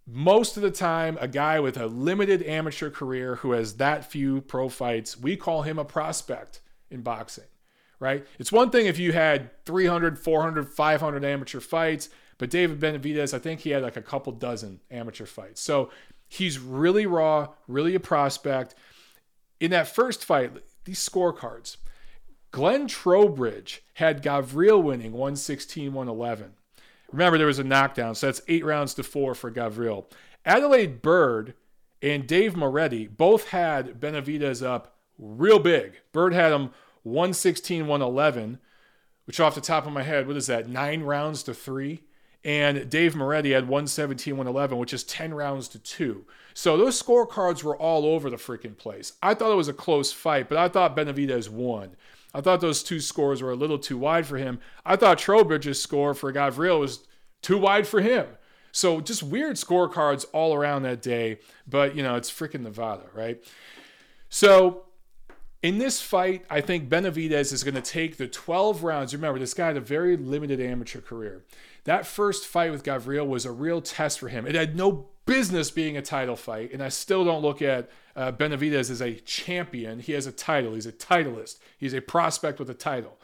Speaker 1: Most of the time, a guy with a limited amateur career who has that few pro fights, we call him a prospect in boxing, right? It's one thing if you had 300, 400, 500 amateur fights but David Benavidez, I think he had like a couple dozen amateur fights. So he's really raw, really a prospect. In that first fight, these scorecards, Glenn Trowbridge had Gavril winning 116 111. Remember, there was a knockdown, so that's eight rounds to four for Gavril. Adelaide Byrd and Dave Moretti both had Benavidez up real big. Bird had him 116 111, which off the top of my head, what is that, nine rounds to three? and Dave Moretti had 117, 111, which is 10 rounds to two. So those scorecards were all over the freaking place. I thought it was a close fight, but I thought Benavidez won. I thought those two scores were a little too wide for him. I thought Trowbridge's score for Gavril was too wide for him. So just weird scorecards all around that day, but you know, it's freaking Nevada, right? So in this fight, I think Benavidez is going to take the 12 rounds. Remember, this guy had a very limited amateur career. That first fight with Gavril was a real test for him. It had no business being a title fight, and I still don't look at uh, Benavidez as a champion. He has a title. He's a titleist. He's a prospect with a title.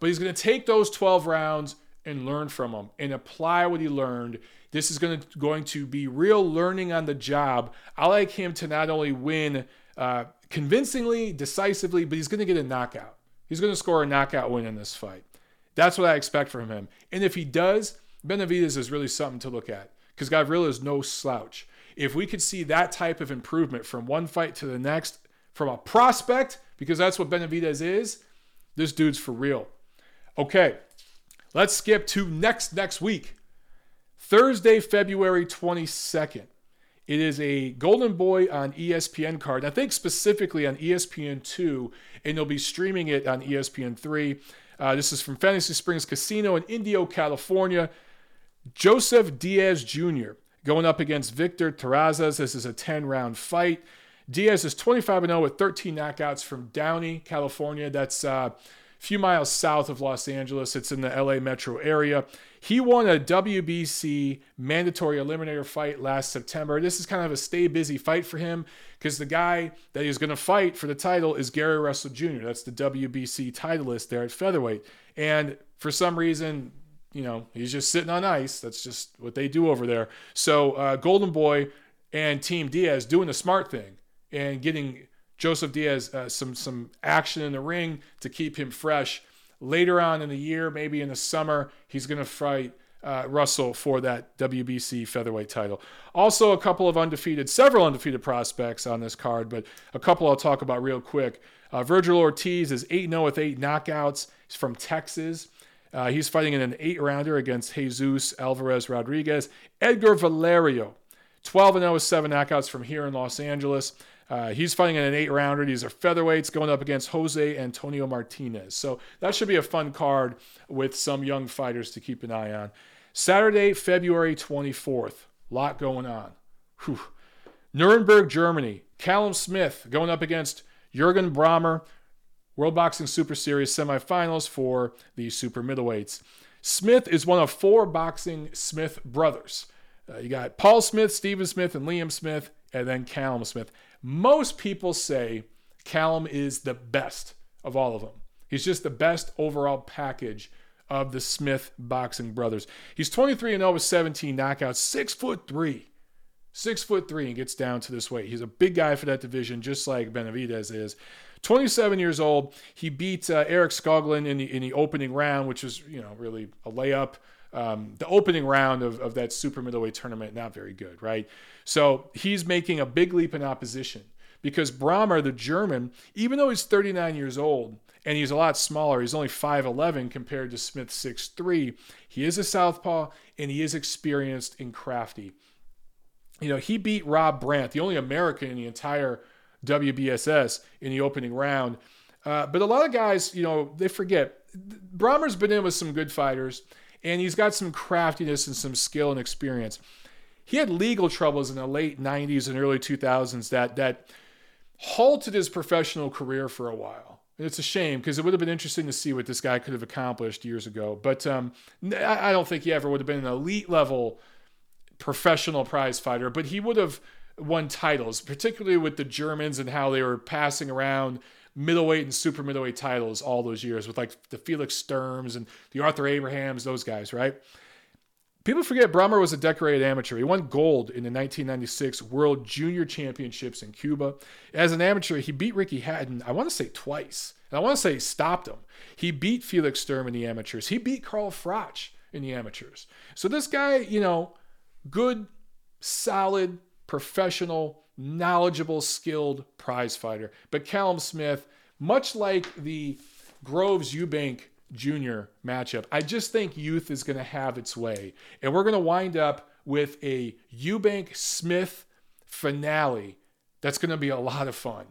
Speaker 1: but he's going to take those 12 rounds and learn from them and apply what he learned. This is going to going to be real learning on the job. I like him to not only win uh, convincingly, decisively, but he's going to get a knockout. He's going to score a knockout win in this fight. That's what I expect from him. And if he does, Benavidez is really something to look at because Gavrila is no slouch. If we could see that type of improvement from one fight to the next, from a prospect, because that's what Benavidez is, this dude's for real. Okay, let's skip to next next week. Thursday, February 22nd. It is a Golden Boy on ESPN card. I think specifically on ESPN 2, and they'll be streaming it on ESPN 3. Uh, this is from Fantasy Springs Casino in Indio, California. Joseph Diaz Jr. going up against Victor Terrazas. This is a 10 round fight. Diaz is 25 0 with 13 knockouts from Downey, California. That's uh, a few miles south of Los Angeles. It's in the LA metro area. He won a WBC mandatory eliminator fight last September. This is kind of a stay busy fight for him because the guy that he's going to fight for the title is Gary Russell Jr. That's the WBC titleist there at featherweight. And for some reason, you know, he's just sitting on ice. That's just what they do over there. So uh, Golden Boy and Team Diaz doing the smart thing and getting Joseph Diaz uh, some some action in the ring to keep him fresh. Later on in the year, maybe in the summer, he's going to fight uh, Russell for that WBC featherweight title. Also, a couple of undefeated, several undefeated prospects on this card, but a couple I'll talk about real quick. Uh, Vergil Ortiz is 8 0 with eight knockouts. He's from Texas. Uh, he's fighting in an eight rounder against Jesus Alvarez Rodriguez. Edgar Valerio, 12 0 with seven knockouts from here in Los Angeles. Uh, he's fighting in an eight rounder. These are featherweights going up against Jose Antonio Martinez. So that should be a fun card with some young fighters to keep an eye on. Saturday, February 24th. Lot going on. Whew. Nuremberg, Germany. Callum Smith going up against Jürgen Brähmer. World Boxing Super Series semifinals for the super middleweights. Smith is one of four boxing Smith brothers. Uh, you got Paul Smith, Stephen Smith, and Liam Smith, and then Callum Smith. Most people say Callum is the best of all of them. He's just the best overall package of the Smith boxing brothers. He's 23 and 0 with 17 knockouts, six foot three. Six foot three and gets down to this weight. He's a big guy for that division, just like Benavidez is. 27 years old. He beat uh, Eric Skoglund in the in the opening round, which was you know really a layup. Um, the opening round of, of that super middleweight tournament, not very good, right? So he's making a big leap in opposition because Brähmer, the German, even though he's 39 years old and he's a lot smaller, he's only 5'11 compared to Smith 6'3, he is a southpaw and he is experienced and crafty. You know, he beat Rob Brandt, the only American in the entire WBSS in the opening round. Uh, but a lot of guys, you know, they forget. Brähmer's been in with some good fighters, and he's got some craftiness and some skill and experience. He had legal troubles in the late 90s and early 2000s that that halted his professional career for a while. And it's a shame because it would have been interesting to see what this guy could have accomplished years ago. But um, I don't think he ever would have been an elite level professional prize fighter, but he would have won titles, particularly with the Germans and how they were passing around middleweight and super middleweight titles all those years with like the Felix Sturms and the Arthur Abrahams, those guys, right? People forget Brähmer was a decorated amateur. He won gold in the 1996 World Junior Championships in Cuba. As an amateur, he beat Ricky Hatton, I want to say twice. And I want to say he stopped him. He beat Felix Sturm in the amateurs. He beat Carl Froch in the amateurs. So this guy, you know, good, solid, professional, knowledgeable, skilled prize fighter. But Callum Smith, much like the Groves Eubank Jr. matchup, I just think youth is going to have its way. And we're going to wind up with a Eubank Smith finale that's going to be a lot of fun.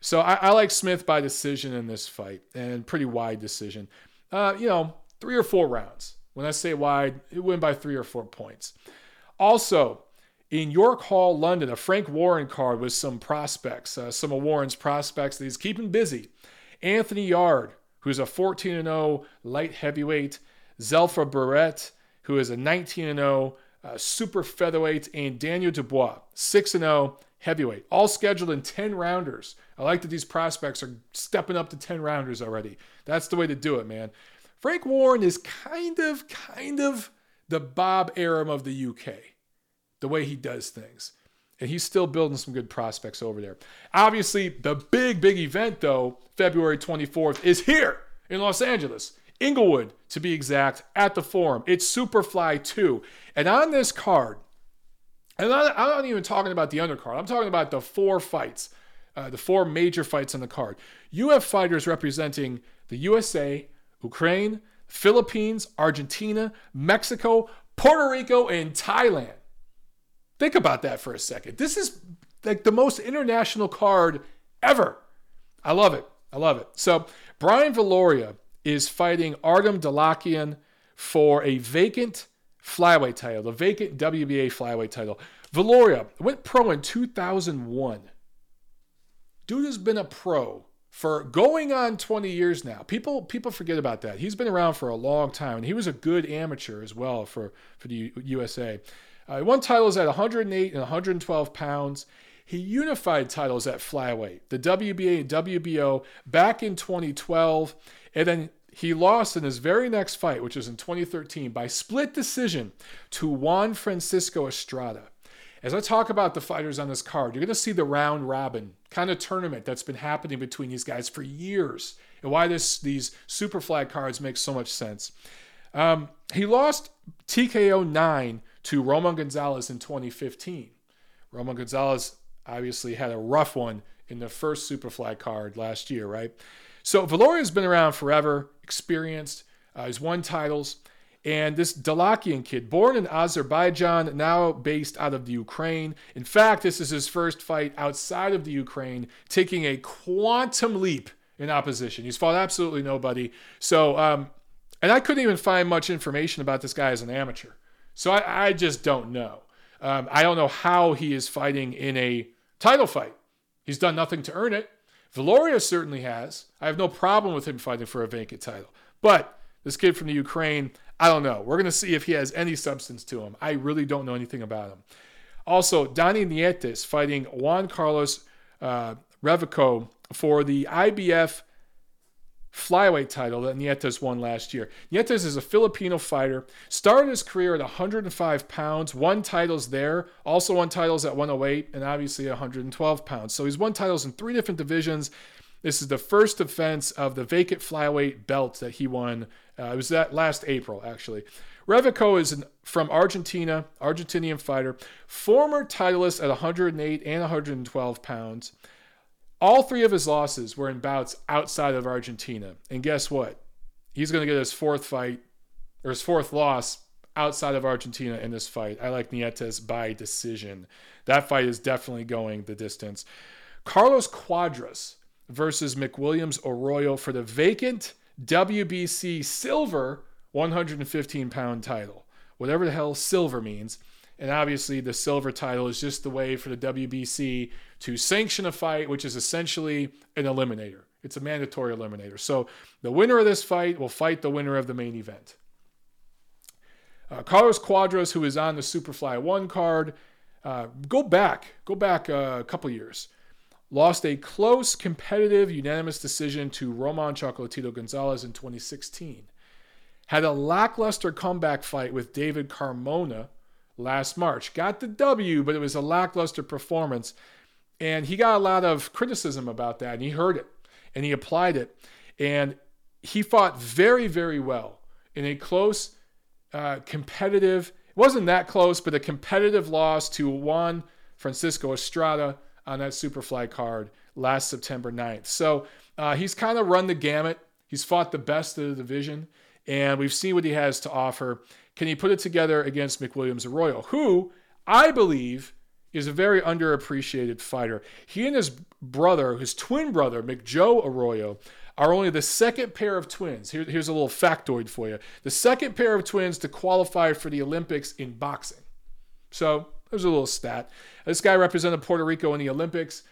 Speaker 1: So I, I, like Smith by decision in this fight and pretty wide decision. Uh, you know, three or four rounds. When I say wide, it went by three or four points. Also, in York Hall, London, a Frank Warren card with some prospects, uh, some of Warren's prospects that he's keeping busy. Anthony Yarde, who's a 14 0 light heavyweight, Zelfa Barrett, who is a 19 0 uh, super featherweight, and Daniel Dubois, 6 0 heavyweight, all scheduled in 10 rounders. I like that these prospects are stepping up to 10 rounders already. That's the way to do it, man. Frank Warren is kind of, kind of the Bob Arum of the UK, the way he does things. And he's still building some good prospects over there. Obviously, the big, big event, though, February 24th, is here in Los Angeles. Inglewood, to be exact, at the Forum. It's Superfly 2. And on this card, and I'm not even talking about the undercard, I'm talking about the four fights, uh, the four major fights on the card. You have fighters representing the USA, Ukraine, Philippines, Argentina, Mexico, Puerto Rico, and Thailand. Think about that for a second. This is like the most international card ever. I love it. I love it. So, Brian Viloria is fighting Artem Dalakian for a vacant flyweight title, the vacant WBA flyweight title. Viloria went pro in 2001. Dude has been a pro for going on 20 years now. People people forget about that. He's been around for a long time, and he was a good amateur as well for for the USA. Uh, he won titles at 108 and 112 pounds. He unified titles at flyweight, the WBA and WBO back in 2012, and then he lost in his very next fight, which was in 2013, by split decision to Juan Francisco Estrada. As I talk about the fighters on this card, you're going to see the round robin kind of tournament that's been happening between these guys for years, and why this these Superfly cards make so much sense. Um, he lost TKO nine to Roman Gonzalez in 2015. Roman Gonzalez obviously had a rough one in the first Superfly card last year, right? So Viloria's been around forever, experienced. Uh, he's won titles. And this Dalakian kid, born in Azerbaijan, now based out of the Ukraine. In fact, this is his first fight outside of the Ukraine, taking a quantum leap in opposition. He's fought absolutely nobody. So, um, and I couldn't even find much information about this guy as an amateur. So I, I just don't know. Um, I don't know how he is fighting in a title fight. He's done nothing to earn it. Viloria certainly has. I have no problem with him fighting for a vacant title. But this kid from the Ukraine, I don't know. We're going to see if he has any substance to him. I really don't know anything about him. Also, Donny Nietes fighting Juan Carlos uh, Reveco for the IBF flyweight title that Nietes won last year. Nietes is a Filipino fighter, started his career at 105 pounds, won titles there, also won titles at 108, and obviously 112 pounds. So he's won titles in three different divisions. This is the first defense of the vacant flyweight belt that he won. Uh, it was that last April, actually. Reveco is an, from Argentina, Argentinian fighter, former titleist at 108 and 112 pounds. All three of his losses were in bouts outside of Argentina. And guess what? He's going to get his fourth fight or his fourth loss outside of Argentina in this fight. I like Nietes by decision. That fight is definitely going the distance. Carlos Cuadras versus McWilliams Arroyo for the vacant WBC silver 115 pound title. Whatever the hell silver means. And obviously, the silver title is just the way for the WBC to sanction a fight, which is essentially an eliminator. It's a mandatory eliminator. So the winner of this fight will fight the winner of the main event. Uh, Carlos Cuadras, who is on the Superfly 1 card, uh, go back, go back a couple years lost a close, competitive, unanimous decision to Roman Chocolatito Gonzalez in 2016. Had a lackluster comeback fight with David Carmona last March. Got the W, but it was a lackluster performance. And he got a lot of criticism about that, and he heard it and he applied it. And he fought very, very well in a close, uh, competitive, it wasn't that close, but a competitive loss to Juan Francisco Estrada on that Superfly card last September 9th. So uh, he's kind of run the gamut. He's fought the best of the division, and we've seen what he has to offer. Can he put it together against McWilliams Arroyo, who I believe is a very underappreciated fighter? He and his brother, his twin brother, McJoe Arroyo, are only the second pair of twins. Here, here's a little factoid for you the second pair of twins to qualify for the Olympics in boxing. So there's a little stat. This guy represented Puerto Rico in the Olympics.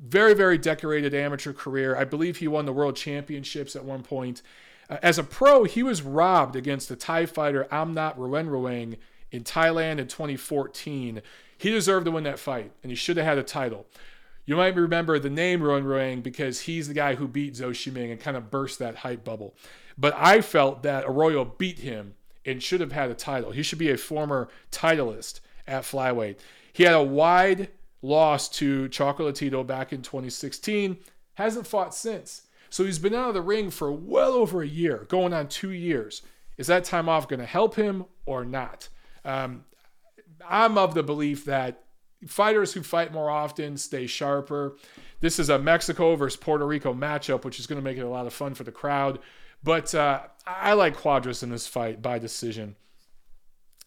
Speaker 1: Very, very decorated amateur career. I believe he won the world championships at one point. Uh, as a pro, he was robbed against the Thai fighter Amnat Ruenrueng in Thailand in 2014. He deserved to win that fight, and he should have had a title. You might remember the name Ruenrueng because he's the guy who beat Zou Shiming and kind of burst that hype bubble. But I felt that Arroyo beat him and should have had a title. He should be a former titleist at flyweight. He had a wide loss to Chocolatito back in 2016, hasn't fought since. So he's been out of the ring for well over a year, going on two years. Is that time off going to help him or not? Um, I'm of the belief that fighters who fight more often stay sharper. This is a Mexico versus Puerto Rico matchup, which is going to make it a lot of fun for the crowd. But uh, I like Cuadras in this fight by decision.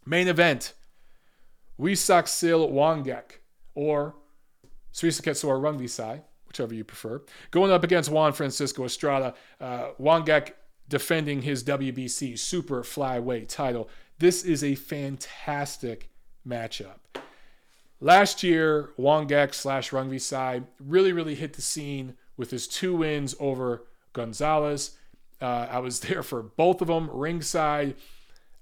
Speaker 1: Main event Wisak Wangek or Srisaket Sor Rungvisai, whichever you prefer, going up against Juan Francisco Estrada. Uh, Wangek defending his WBC super flyweight title. This is a fantastic matchup. Last year, Wangek slash Rungvisai really, really hit the scene with his two wins over Gonzalez. Uh, I was *laughs* there for both of them, ringside.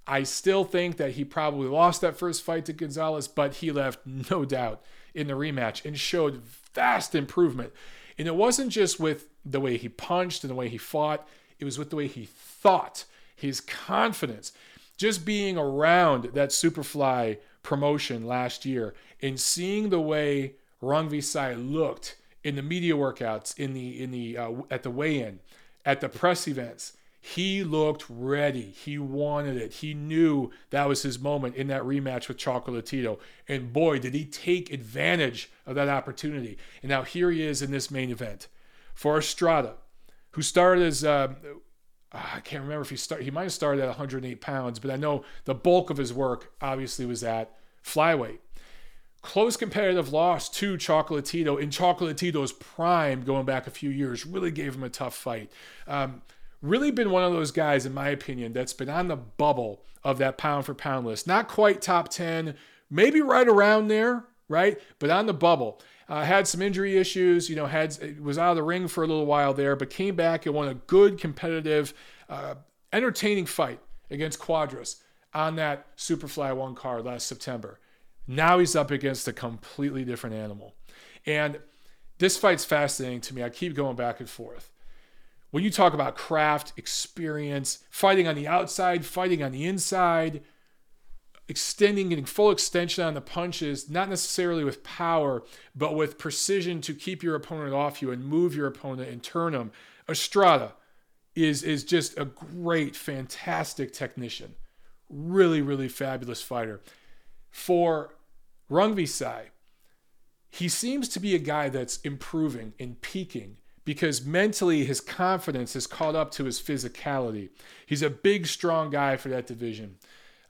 Speaker 1: I still think that he probably lost that first fight to Gonzalez, but he left no doubt in the rematch and showed vast improvement. And it wasn't just with the way he punched and the way he fought, it was with the way he thought, his confidence. Just being around that Superfly promotion last year and seeing the way Rungvisai looked in the media workouts, in the in the uh, at the weigh-in, at the press events, he looked ready. He wanted it. He knew that was his moment in that rematch with Chocolatito. And boy, did he take advantage of that opportunity. And now here he is in this main event for Estrada, who started as uh, I can't remember if he started. He might have started at 108 pounds, but I know the bulk of his work obviously was at flyweight. Close competitive loss to Chocolatito in Chocolatito's prime, going back a few years, really gave him a tough fight. Um, really been one of those guys, in my opinion, that's been on the bubble of that pound for pound list. Not quite top 10, maybe right around there, right? But on the bubble. Uh, had some injury issues, you know, had was out of the ring for a little while there, but came back and won a good, competitive, uh, entertaining fight against Cuadras on that Superfly One card last September. Now he's up against a completely different animal, and this fight's fascinating to me. I keep going back and forth when you talk about craft, experience, fighting on the outside, fighting on the inside, extending, getting full extension on the punches, not necessarily with power, but with precision to keep your opponent off you and move your opponent and turn them. Estrada is, is just a great, fantastic technician. Really, really fabulous fighter. For Rungvisai, he seems to be a guy that's improving and peaking because mentally his confidence has caught up to his physicality. He's a big, strong guy for that division.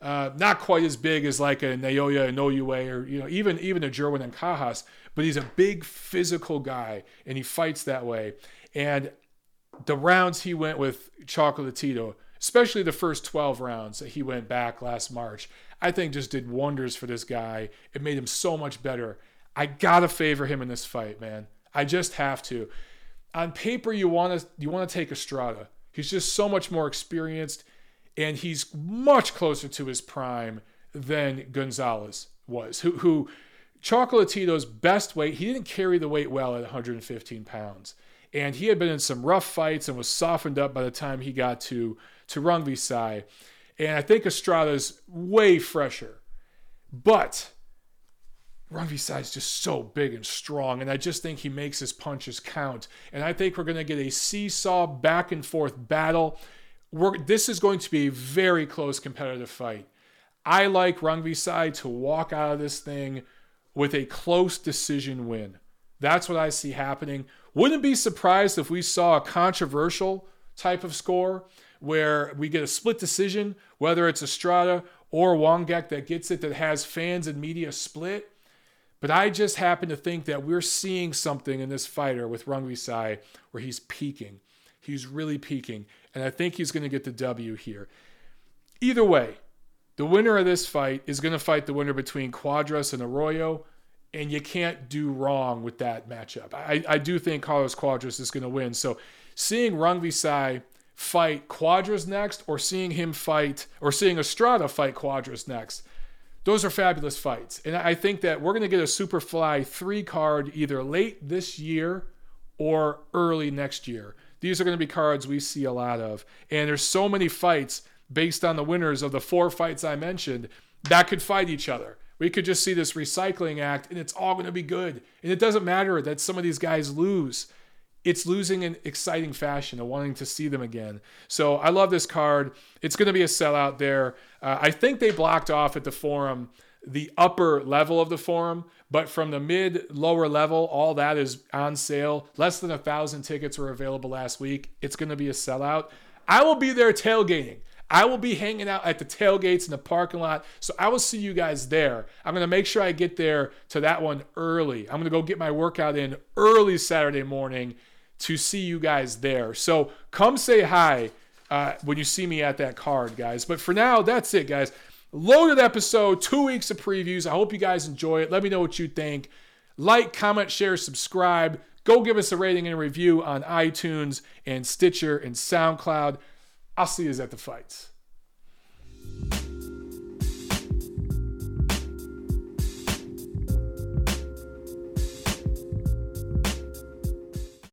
Speaker 1: Uh, not quite as big as like a Naoya Inoue or you know even even a Jerwin Ancajas, but he's a big physical guy and he fights that way. And the rounds he went with Chocolatito, especially the first 12 rounds that he went back last March, I think just did wonders for this guy. It made him so much better. I gotta favor him in this fight, man. I just have to on paper you want to you want to take Estrada. He's just so much more experienced and he's much closer to his prime than Gonzalez was. Who who Chocolatito's best weight, he didn't carry the weight well at 115 pounds. And he had been in some rough fights and was softened up by the time he got to to Rungvisai. And I think Estrada's way fresher. But Rungvisai is just so big and strong, and I just think he makes his punches count. And I think we're going to get a seesaw back and forth battle. We're, this is going to be a very close competitive fight. I like Rungvisai to walk out of this thing with a close decision win. That's what I see happening. Wouldn't be surprised if we saw a controversial type of score where we get a split decision, whether it's Estrada or Wangek that gets it that has fans and media split. But I just happen to think that we're seeing something in this fighter with Rungvisai where he's peaking. He's really peaking. And I think he's going to get the W here. Either way, the winner of this fight is going to fight the winner between Cuadras and Arroyo. And you can't do wrong with that matchup. I, I do think Carlos Cuadras is going to win. So seeing Rungvisai fight Cuadras next, or seeing him fight, or seeing Estrada fight Cuadras next, those are fabulous fights. And I think that we're going to get a Superfly 3 card either late this year or early next year. these are going to be cards we see a lot of. And there's so many fights based on the winners of the four fights I mentioned that could fight each other. We could just see this recycling act and it's all going to be good. And it doesn't matter that some of these guys lose. It's losing in exciting fashion and wanting to see them again. So I love this card. It's going to be a sellout there. Uh, I think they blocked off at the forum the upper level of the forum, but from the mid lower level, all that is on sale. Less than a thousand tickets were available last week. It's going to be a sellout. I will be there tailgating. I will be hanging out at the tailgates in the parking lot. So I will see you guys there. I'm going to make sure I get there to that one early. I'm going to go get my workout in early Saturday morning to see you guys there. So come say hi uh, when you see me at that card, guys. But for now, that's it, guys. Loaded episode, two weeks of previews. I hope you guys enjoy it. Let me know what you think. Like, comment, share, subscribe. Go give us a rating and a review on iTunes and Stitcher and SoundCloud. I'll see you at the fights.